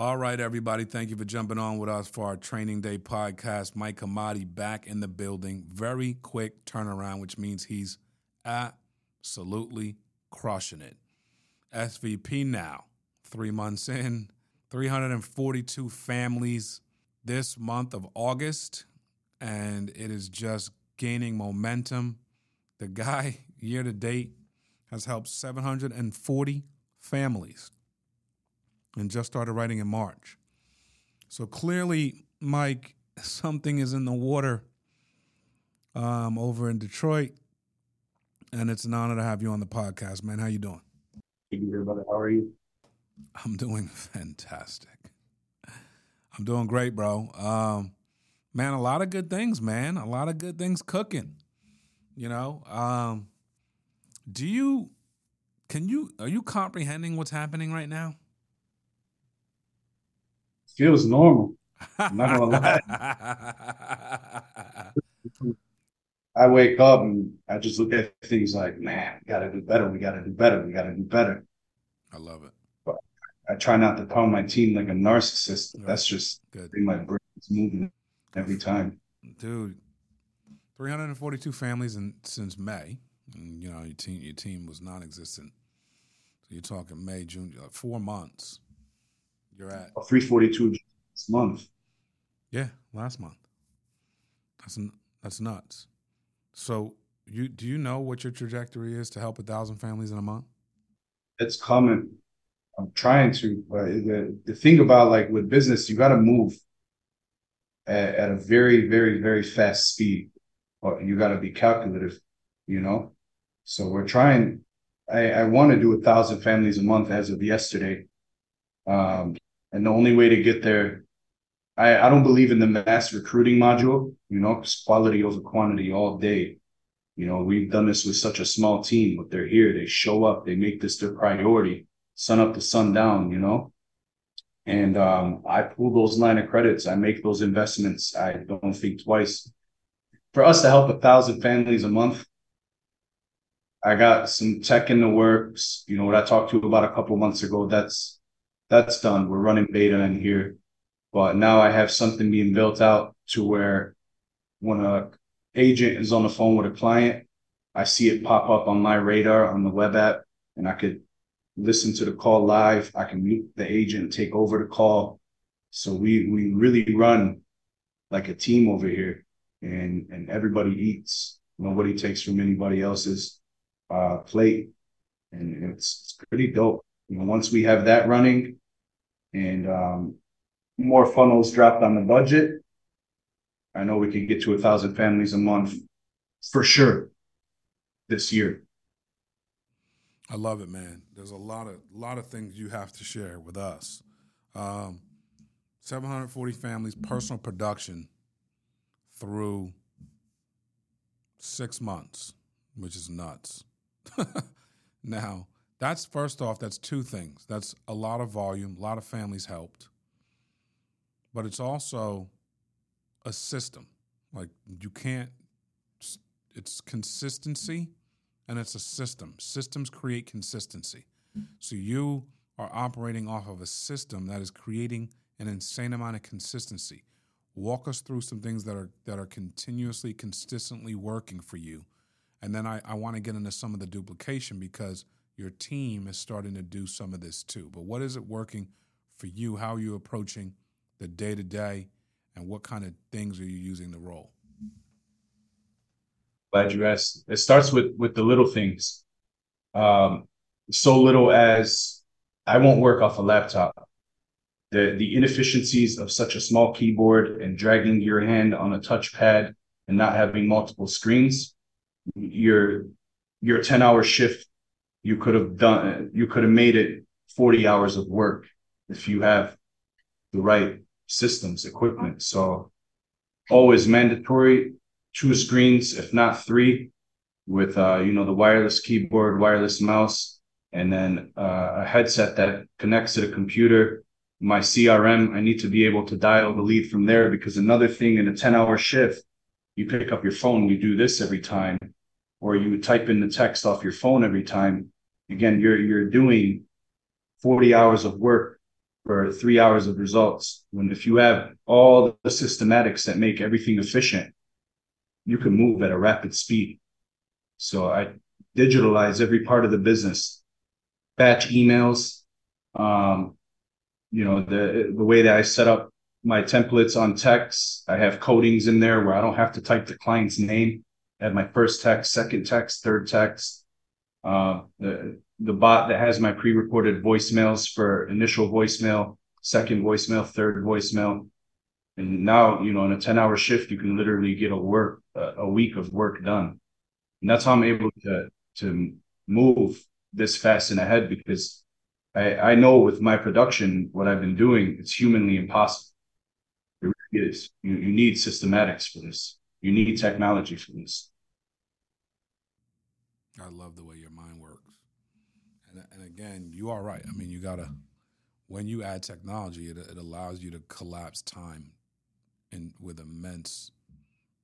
All right, everybody. Thank you for jumping on with us for our Training Day podcast. Mike Hamade back in the building. Very quick turnaround, which means he's absolutely crushing it. SVP now, three months in, 342 families this month of August, and it is just gaining momentum. The guy, year to date, has helped 740 families and just started writing in March. So clearly, Mike, something is in the water um, over in Detroit, and it's an honor to have you on the podcast, man. How you doing? Thank you, brother. How are you? I'm doing fantastic. I'm doing great, bro. Um, man, a lot of good things, man. A lot of good things cooking. You know, um, do you? Can you? Are you comprehending what's happening right now? Feels normal. I'm not gonna lie. I wake up and I just look at things like, man, we gotta do better. We gotta do better. We gotta do better. I love it. But I try not to call my team like a narcissist. Right. That's just good. My brain's moving every time. Dude, 342 families in, since May. And, you know, your team, your team was non-existent. So you're talking May, June, like four months you're at? 342 this month. Yeah, last month. That's that's nuts. So you do you know what your trajectory is to help a thousand families in a month? It's coming. I'm trying to. But the the thing about like with business, you got to move at, at, a very very very fast speed. Or you got to be calculative, you know. So we're trying. I, I want to do a thousand families a month as of yesterday. Um, and the only way to get there, I, I don't believe in the mass recruiting module, you know, because quality over quantity all day. You know, we've done this with such a small team, but they're here, they show up, they make this their priority, sun up to sun down, you know. And um, I pull those line of credits, I make those investments. I don't think twice. For us to help a thousand families a month, I got some tech in the works. You know, what I talked to about a couple months ago, that's that's done. We're running beta in here, but now I have something being built out to where when a agent is on the phone with a client, I see it pop up on my radar on the web app, and I could listen to the call live. I can mute the agent, take over the call. So we we really run like a team over here, and and everybody eats. Nobody takes from anybody else's uh, plate, and it's it's pretty dope. You know, once we have that running, and um, more funnels dropped on the budget, I know we could get to a thousand families a month for sure this year. I love it, man. There's a lot of lot of things you have to share with us. Um, 740 families, personal production through six months, which is nuts. now, that's first off, that's two things. That's a lot of volume, a lot of families helped. But it's also a system. Like you can't it's consistency and it's a system. Systems create consistency. So you are operating off of a system that is creating an insane amount of consistency. Walk us through some things that are that are continuously, consistently working for you. And then I, I want to get into some of the duplication because your team is starting to do some of this too. But what is it working for you? How are you approaching the day to day, and what kind of things are you using to roll? Glad you asked. It starts with with the little things. Um, so little as I won't work off a laptop. The the inefficiencies of such a small keyboard and dragging your hand on a touchpad and not having multiple screens. Your your 10 hour shift you could have done you could have made it 40 hours of work if you have the right systems equipment. So always mandatory two screens if not three with uh, you know the wireless keyboard wireless mouse and then uh, a headset that connects to the computer. My crm i need to be able to dial the lead from there because another thing in a 10 hour shift you pick up your phone you do this every time or you type in the text off your phone every time, again, you're you're doing 40 hours of work for three hours of results. When if you have all the systematics that make everything efficient, you can move at a rapid speed. So I digitalize every part of the business, batch emails, um, you know, the the way that I set up my templates on text. I have codings in there where I don't have to type the client's name. Have my first text, second text, third text. Uh, the the bot that has my pre-recorded voicemails for initial voicemail, second voicemail, third voicemail. And now, you know, in a 10 hour shift, you can literally get a work, a week of work done. And that's how I'm able to, to move this fast and ahead because I, I know with my production, what I've been doing, it's humanly impossible. It really is. You, you need systematics for this. You need technology for this. I love the way your mind works. And, and again, you are right. I mean, you got to, when you add technology, it, it allows you to collapse time in, with immense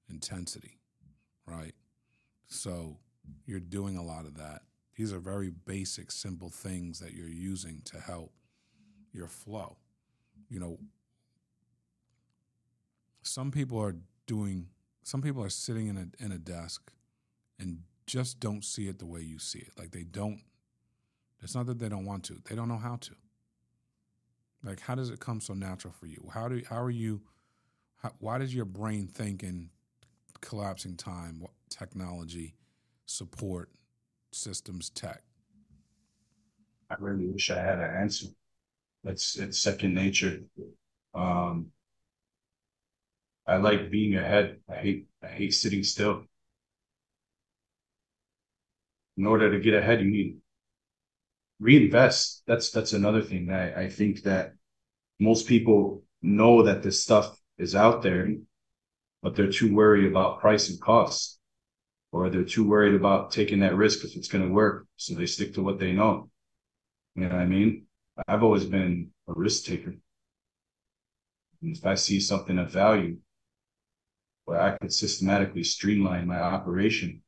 intensity, right? So you're doing a lot of that. These are very basic, simple things that you're using to help your flow. You know, some people are doing, some people are sitting in a, in a desk and just don't see it the way you see it. Like they don't, it's not that they don't want to, they don't know how to. Like, how does it come so natural for you? How do, how are you, how, why does your brain think in collapsing time, technology, support, systems, tech? I really wish I had an answer. It's, it's second nature. Um, I like being ahead. I hate, I hate sitting still in order to get ahead, you need reinvest. That's that's another thing. I, I think that most people know that this stuff is out there, but they're too worried about price and cost, or they're too worried about taking that risk if it's going to work. So they stick to what they know. You know what I mean? I've always been a risk taker. And if I see something of value where I could systematically streamline my operation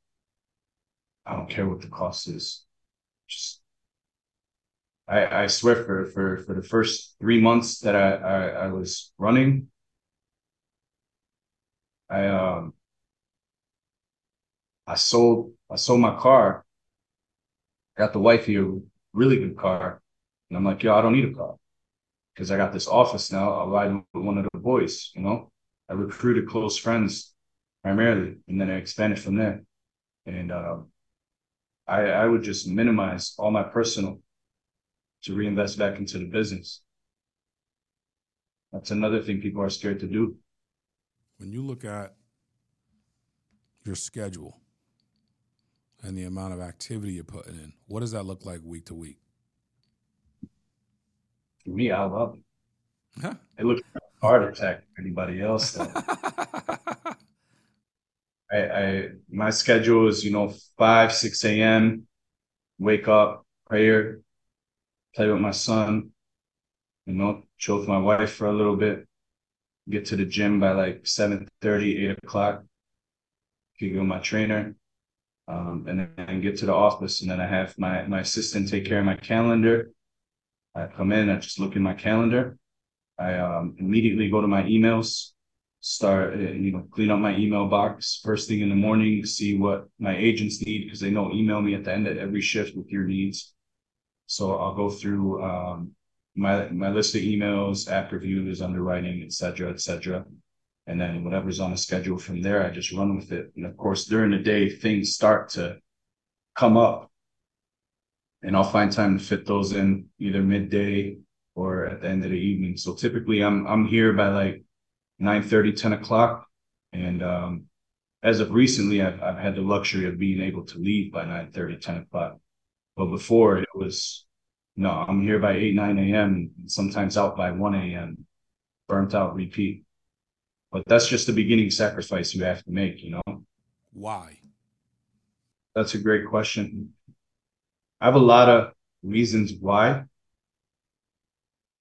I don't care what the cost is. Just I, I swear for, for, for the first three months that I, I, I was running, I um I sold I sold my car. Got the wife here really good car. And I'm like, yo, I don't need a car. Because I got this office now. I'll ride with one of the boys, you know. I recruited close friends primarily, and then I expanded from there. And um, I, I would just minimize all my personal to reinvest back into the business. That's another thing people are scared to do. When you look at your schedule and the amount of activity you're putting in, what does that look like week to week? For me, I love it. Huh? It looks heart attack for anybody else. I, I my schedule is you know five six a.m. Wake up, prayer, play with my son, you know, chill with my wife for a little bit, get to the gym by like 7 30, 8 o'clock, kick with my trainer, um, and then get to the office. And then I have my, my assistant take care of my calendar. I come in, I just look in my calendar. I um, immediately go to my emails, start, uh, you know, clean up my email box first thing in the morning, see what my agents need because they know email me at the end of every shift with your needs. So I'll go through um, my my list of emails, app reviews, underwriting, et cetera, et cetera. And then whatever's on the schedule from there, I just run with it. And of course, during the day, things start to come up. And I'll find time to fit those in either midday or at the end of the evening. So typically I'm I'm here by like 9 30, 10 o'clock. And um, as of recently, I've, I've had the luxury of being able to leave by 9 30, 10 o'clock. But before it was, no, I'm here by 8, 9 a.m., sometimes out by 1 a.m., burnt out, repeat. But that's just the beginning sacrifice you have to make, you know? Why? That's a great question. I have a lot of reasons why.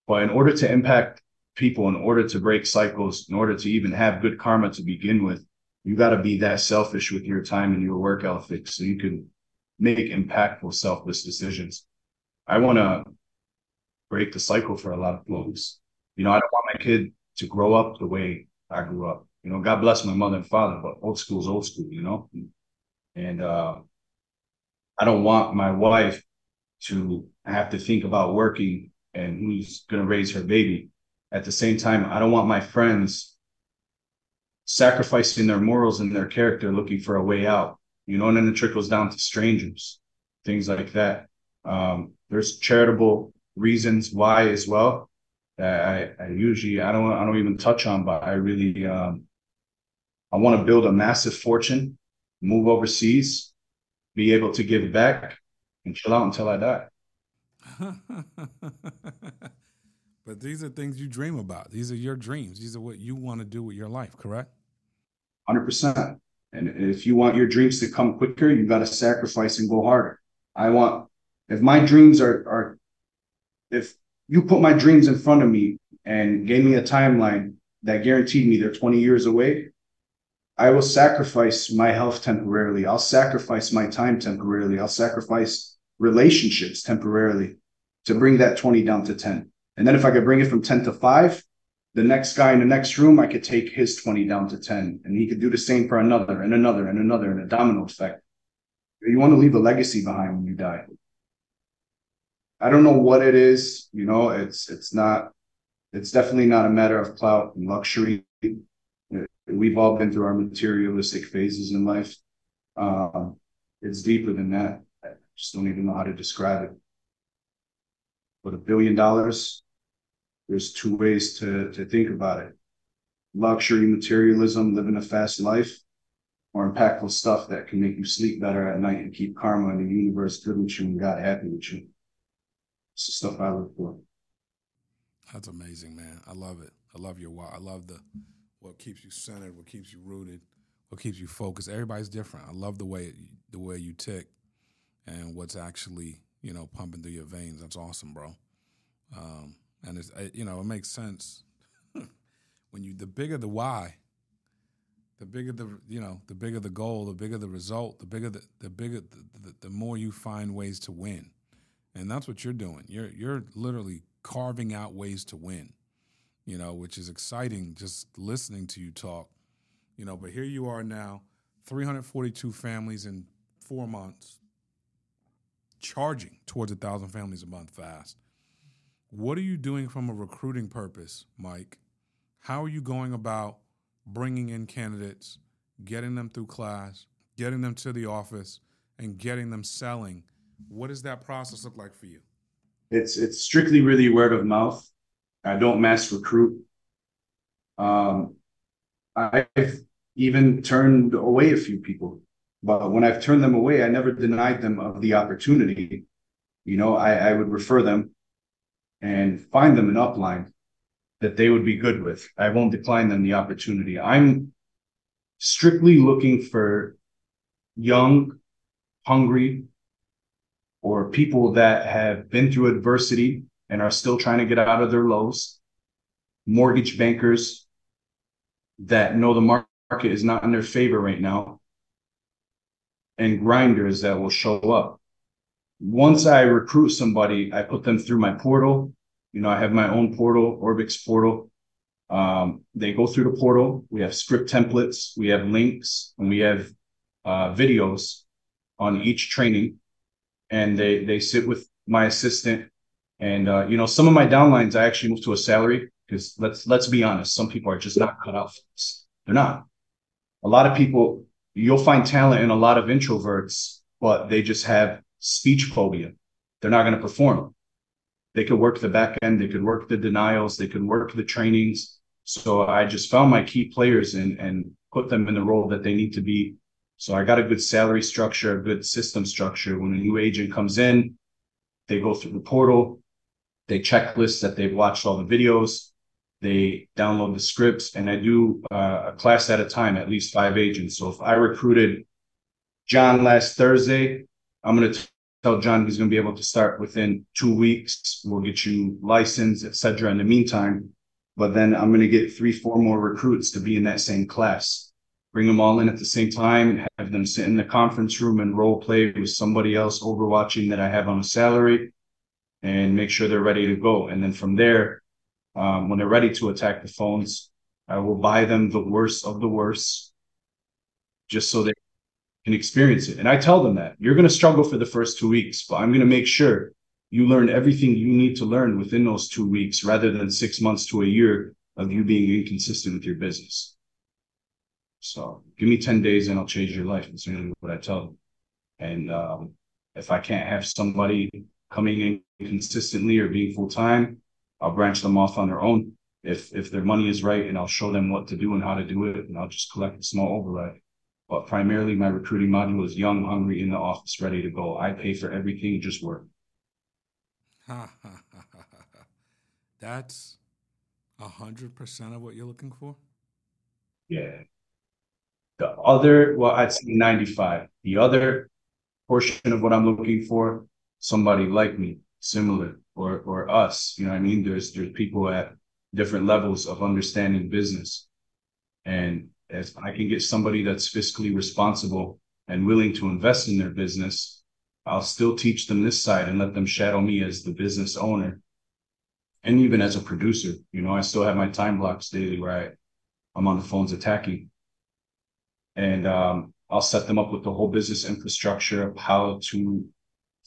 But in order to impact people in order to break cycles, in order to even have good karma to begin with, you got to be that selfish with your time and your work ethic so you can make impactful, selfless decisions. I want to break the cycle for a lot of folks. You know, I don't want my kid to grow up the way I grew up. You know, God bless my mother and father, but old school is old school, you know? And uh, I don't want my wife to have to think about working and who's going to raise her baby. At the same time, I don't want my friends sacrificing their morals and their character looking for a way out, you know, and then it trickles down to strangers, things like that. Um, there's charitable reasons why as well that I, I usually I don't I don't even touch on, but I really um, I want to build a massive fortune, move overseas, be able to give back, and chill out until I die. but these are things you dream about. These are your dreams. These are what you want to do with your life, correct? 100%. And if you want your dreams to come quicker, you got to sacrifice and go harder. I want, if my dreams are, are, if you put my dreams in front of me and gave me a timeline that guaranteed me they're 20 years away, I will sacrifice my health temporarily. I'll sacrifice my time temporarily. I'll sacrifice relationships temporarily to bring that 20 down to 10. And then if I could bring it from 10 to 5, the next guy in the next room, I could take his 20 down to 10. And he could do the same for another and another and another and a domino effect. You want to leave a legacy behind when you die. I don't know what it is, you know, it's it's not it's definitely not a matter of clout and luxury. We've all been through our materialistic phases in life. Uh, it's deeper than that. Just don't even know how to describe it. But a billion dollars, there's two ways to, to think about it luxury, materialism, living a fast life, or impactful stuff that can make you sleep better at night and keep karma and the universe good with you and God happy with you. It's the stuff I look for. That's amazing, man. I love it. I love your why. I love the what keeps you centered, what keeps you rooted, what keeps you focused. Everybody's different. I love the way the way you tick and what's actually you know pumping through your veins. That's awesome, bro. Um, and it's you know it makes sense when you the bigger the why, the bigger the you know the bigger the goal, the bigger the result, the bigger the the bigger the, the, the more you find ways to win, and that's what you're doing. You're you're literally carving out ways to win you know, which is exciting just listening to you talk, you know. But here you are now, 342 families in four months, charging towards a thousand families a month fast. What are you doing from a recruiting purpose, Mike? How are you going about bringing in candidates, getting them through class, getting them to the office, and getting them selling? What does that process look like for you? It's it's strictly really word of mouth. I don't mass recruit. Um, I've even turned away a few people, but when I've turned them away, I never denied them of the opportunity. You know, I, I would refer them and find them an upline that they would be good with. I won't decline them the opportunity. I'm strictly looking for young, hungry, or people that have been through adversity and are still trying to get out of their lows, mortgage bankers that know the market is not in their favor right now, and grinders that will show up. Once I recruit somebody, I put them through my portal. You know, I have my own portal, Orbix portal. Um, they go through the portal. We have script templates, we have links, and we have uh, videos on each training. And they they sit with my assistant and uh, you know, some of my downlines I actually moved to a salary because let's let's be honest, some people are just not cut out for this. They're not. A lot of people, you'll find talent in a lot of introverts, but they just have speech phobia. They're not going to perform. They could work the back end, they could work the denials, they could work the trainings. So I just found my key players and and put them in the role that they need to be. So I got a good salary structure, a good system structure. When a new agent comes in, they go through the portal, they checklist that they've watched all the videos. They download the scripts, and I do uh, a class at a time, at least five agents. So if I recruited John last Thursday, I'm going to tell John he's going to be able to start within two weeks. We'll get you licensed, etc. In the meantime, but then I'm going to get three, four more recruits to be in that same class. Bring them all in at the same time, have them sit in the conference room and role play with somebody else overwatching that I have on a salary and make sure they're ready to go. And then from there, um, when they're ready to attack the phones, I will buy them the worst of the worst just so they can experience it. And I tell them that you're going to struggle for the first two weeks, but I'm going to make sure you learn everything you need to learn within those two weeks rather than six months to a year of you being inconsistent with your business. So give me 10 days and I'll change your life. That's really what I tell them. And um, if I can't have somebody coming in consistently or being full time, I'll branch them off on their own. If if their money is right, and I'll show them what to do and how to do it, and I'll just collect a small override. But primarily, my recruiting module is young, hungry, in the office, ready to go. I pay for everything, just work. That's a hundred percent of what you're looking for. Yeah. The other, well, I'd say 95. The other portion of what I'm looking for, somebody like me, similar, or or us. You know what I mean? There's there's people at different levels of understanding business. And if I can get somebody that's fiscally responsible and willing to invest in their business, I'll still teach them this side and let them shadow me as the business owner. And even as a producer, you know, I still have my time blocks daily where I, I'm on the phones attacking. And um, I'll set them up with the whole business infrastructure of how to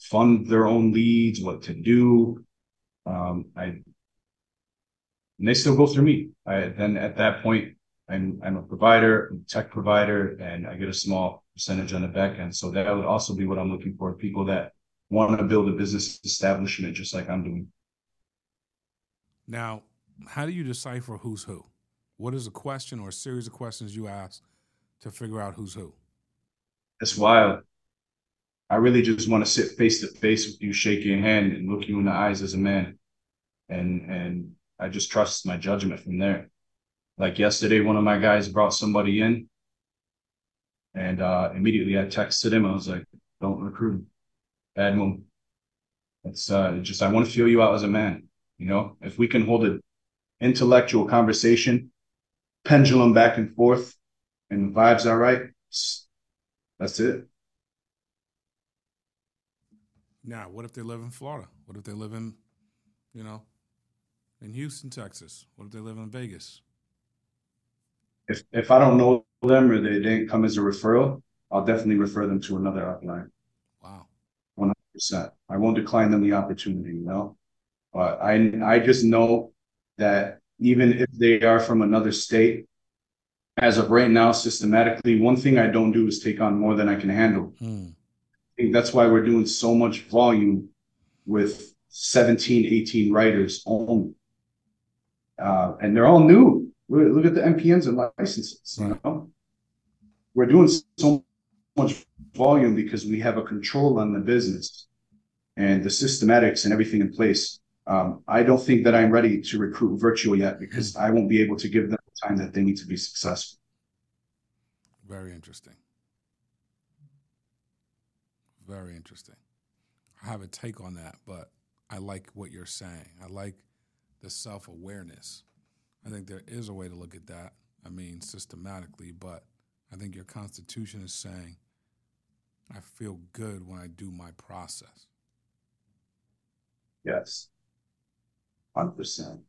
fund their own leads, what to do. Um, I and they still go through me. I, then at that point, I'm I'm a provider, I'm a tech provider, and I get a small percentage on the back end. So that would also be what I'm looking for: people that want to build a business establishment just like I'm doing. Now, how do you decipher who's who? What is a question or a series of questions you ask to figure out who's who? It's wild. I really just want to sit face to face with you, shake your hand, and look you in the eyes as a man. And and I just trust my judgment from there. Like yesterday, one of my guys brought somebody in, and uh, immediately I texted him. I was like, "Don't recruit, bad move." It's uh, just I want to feel you out as a man. You know, if we can hold an intellectual conversation, pendulum back and forth, and the vibes are right, that's it. Now, what if they live in Florida? What if they live in, you know, in Houston, Texas? What if they live in Vegas? If if I don't know them or they didn't come as a referral, I'll definitely refer them to another upline. Wow. One hundred percent. I won't decline them the opportunity, you know. But I I just know that even if they are from another state, as of right now, systematically, one thing I don't do is take on more than I can handle. Hmm think that's why we're doing so much volume with 17, 18 writers only. Uh, and they're all new. Look at the MPNs and licenses. You know? We're doing so much volume because we have a control on the business and the systematics and everything in place. Um, I don't think that I'm ready to recruit virtual yet because I won't be able to give them the time that they need to be successful. Very interesting. Very interesting. I have a take on that, but I like what you're saying. I like the self awareness. I think there is a way to look at that. I mean, systematically, but I think your constitution is saying, I feel good when I do my process. Yes, 100%.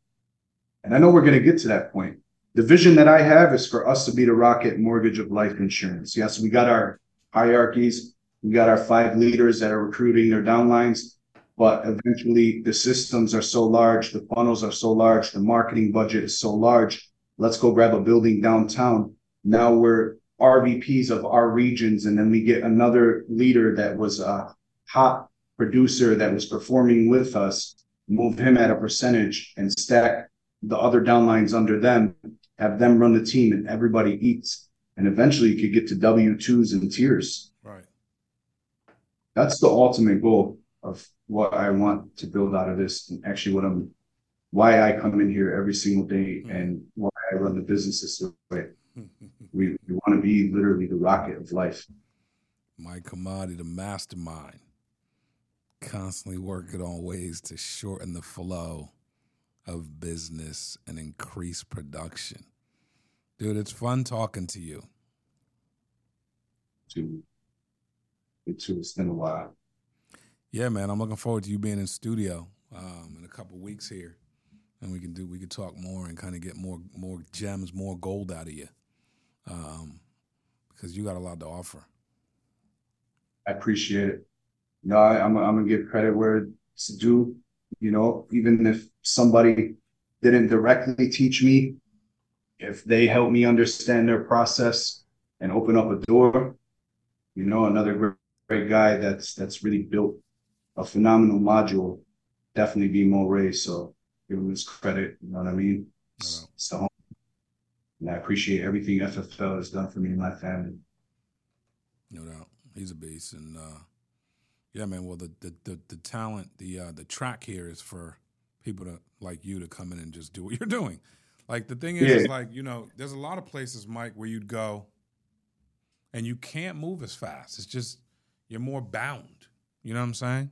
And I know we're going to get to that point. The vision that I have is for us to be the rocket mortgage of life insurance. Yes, we got our hierarchies, we got our five leaders that are recruiting their downlines, but eventually the systems are so large, the funnels are so large, the marketing budget is so large. Let's go grab a building downtown. Now we're RVPs of our regions, and then we get another leader that was a hot producer that was performing with us, move him at a percentage and stack the other downlines under them, have them run the team, and everybody eats. And eventually you could get to W 2s and tiers that's the ultimate goal of what I want to build out of this and actually what I'm why I come in here every single day mm. and why I run the business this way. we, we want to be literally the rocket of life. Mike Hamade, the mastermind, constantly working on ways to shorten the flow of business and increase production. Dude, it's fun talking to you. To it too. It's been a while. Yeah, man. I'm looking forward to you being in studio. um, in a couple weeks here, and we can do we can talk more and kind of get more more gems, more gold out of you, um, because you got a lot to offer. I appreciate it. No, I, I'm I'm gonna give credit where it's due. You know, even if somebody didn't directly teach me, if they help me understand their process and open up a door, you know, another great, guy that's that's really built a phenomenal module, definitely be Mo Ray. So give him his credit. You know what I mean? It's, it's the home. And I appreciate everything FFL has done for me and my family. No doubt, he's a beast, and uh, yeah, man. Well, the the the, the talent, the uh, the track here is for people to like you to come in and just do what you're doing. Like the thing is, yeah. is like you know, there's a lot of places, Mike, where you'd go, and you can't move as fast. It's just you're more bound. You know what I'm saying?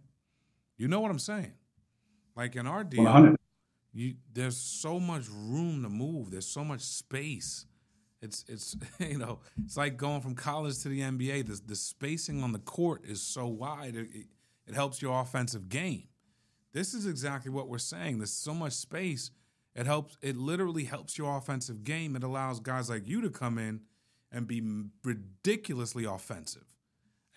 You know what I'm saying? Like in our deal, you there's so much room to move. There's so much space. It's it's you know it's like going from college to the NBA. The the spacing on the court is so wide. It, it helps your offensive game. This is exactly what we're saying. There's so much space. It helps. It literally helps your offensive game. It allows guys like you to come in and be ridiculously offensive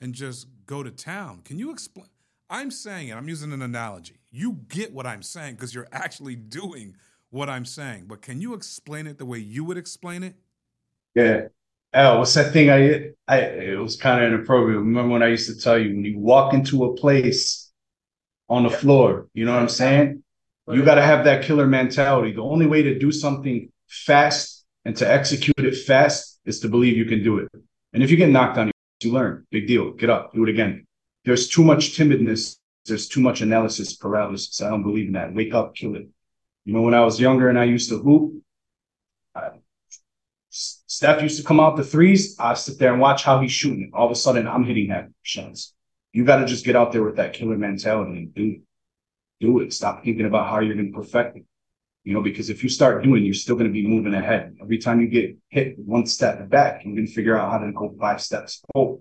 and just go to town. Can you explain? I'm saying it. I'm using an analogy. You get what I'm saying because you're actually doing what I'm saying. But can you explain it the way you would explain it? Yeah. Oh, what's that thing I I it was kind of inappropriate. Remember when I used to tell you when you walk into a place on the floor, you know what I'm saying? You got to have that killer mentality. The only way to do something fast and to execute it fast is to believe you can do it. And if you get knocked on, you learn. Big deal. Get up, do it again. There's too much timidness. There's too much analysis paralysis. I don't believe in that. Wake up, kill it. You know, when I was younger and I used to hoop, I, Steph used to come out the threes. I sit there and watch how he's shooting. All of a sudden, I'm hitting that shots. You got to just get out there with that killer mentality and do do it. Stop thinking about how you're going to perfect it. You know, because if you start doing, you're still going to be moving ahead. Every time you get hit one step back, you're going to figure out how to go five steps forward.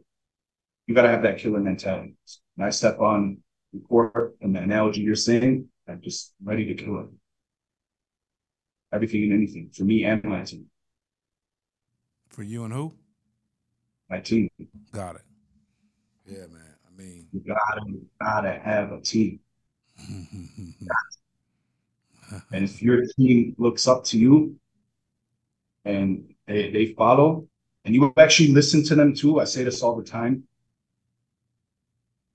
You got to have that killer mentality. When I step on the court and the analogy you're saying, I'm just ready to kill it. Everything and anything for me and my team. For you and who? My team. Got it. Yeah, man. I mean, you gotta, gotta have a team. Uh-huh. and if your team looks up to you and they, they follow, and you actually listen to them too, I say this all the time.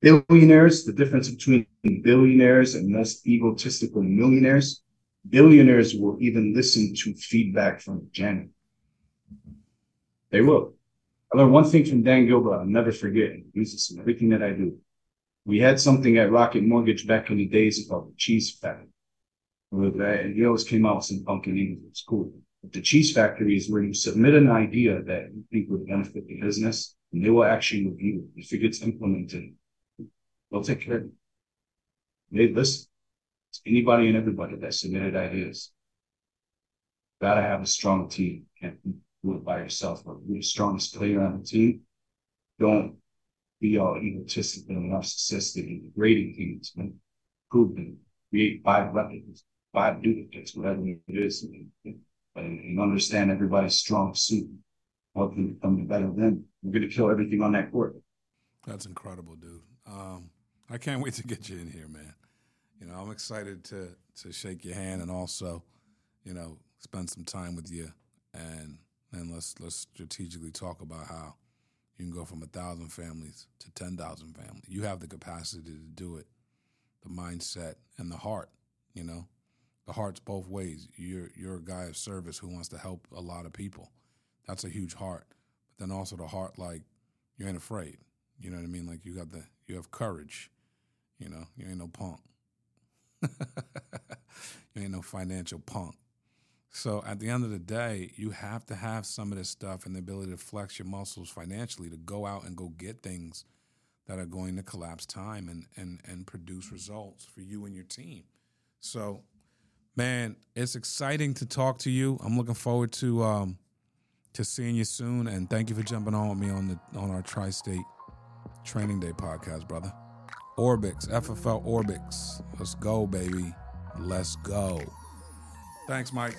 Billionaires, the difference between billionaires and less egotistical millionaires, billionaires will even listen to feedback from Janet. They will. I learned one thing from Dan Gilbert I'll never forget. and use this in everything that I do. We had something at Rocket Mortgage back in the days called the Cheese Factory. And he always came out with some pumpkin English. It's cool. But the Cheese Factory is where you submit an idea that you think would benefit the business, and they will actually review it. If it gets implemented, they'll take care of it. They listen. It's anybody and everybody that submitted ideas. Gotta have a strong team. Can't do it by yourself, but you're the strongest player on the team. Don't be all egotistical and narcissistic and degrading things. Prove them. Create five weapons, five duplicates, whatever it is, and, and, and understand everybody's strong suit. Help them become better than. We're going to kill everything on that court. That's incredible, dude. Um, I can't wait to get you in here, man. You know, I'm excited to to shake your hand and also, you know, spend some time with you and and let's let's strategically talk about how you can go from a thousand families to ten thousand families. You have the capacity to do it, the mindset and the heart. You know, the heart's both ways. You're you're a guy of service who wants to help a lot of people. That's a huge heart. But then also the heart, like you ain't afraid. You know what I mean? Like you got the you have courage. You know, you ain't no punk. you ain't no financial punk. So at the end of the day, you have to have some of this stuff and the ability to flex your muscles financially to go out and go get things that are going to collapse time and and and produce results for you and your team. So, man, it's exciting to talk to you. I'm looking forward to um, to seeing you soon, and thank you for jumping on with me on the on our tri-state training day podcast, brother. Orbix, FFL Orbix. Let's go, baby. Let's go. Thanks, Mike.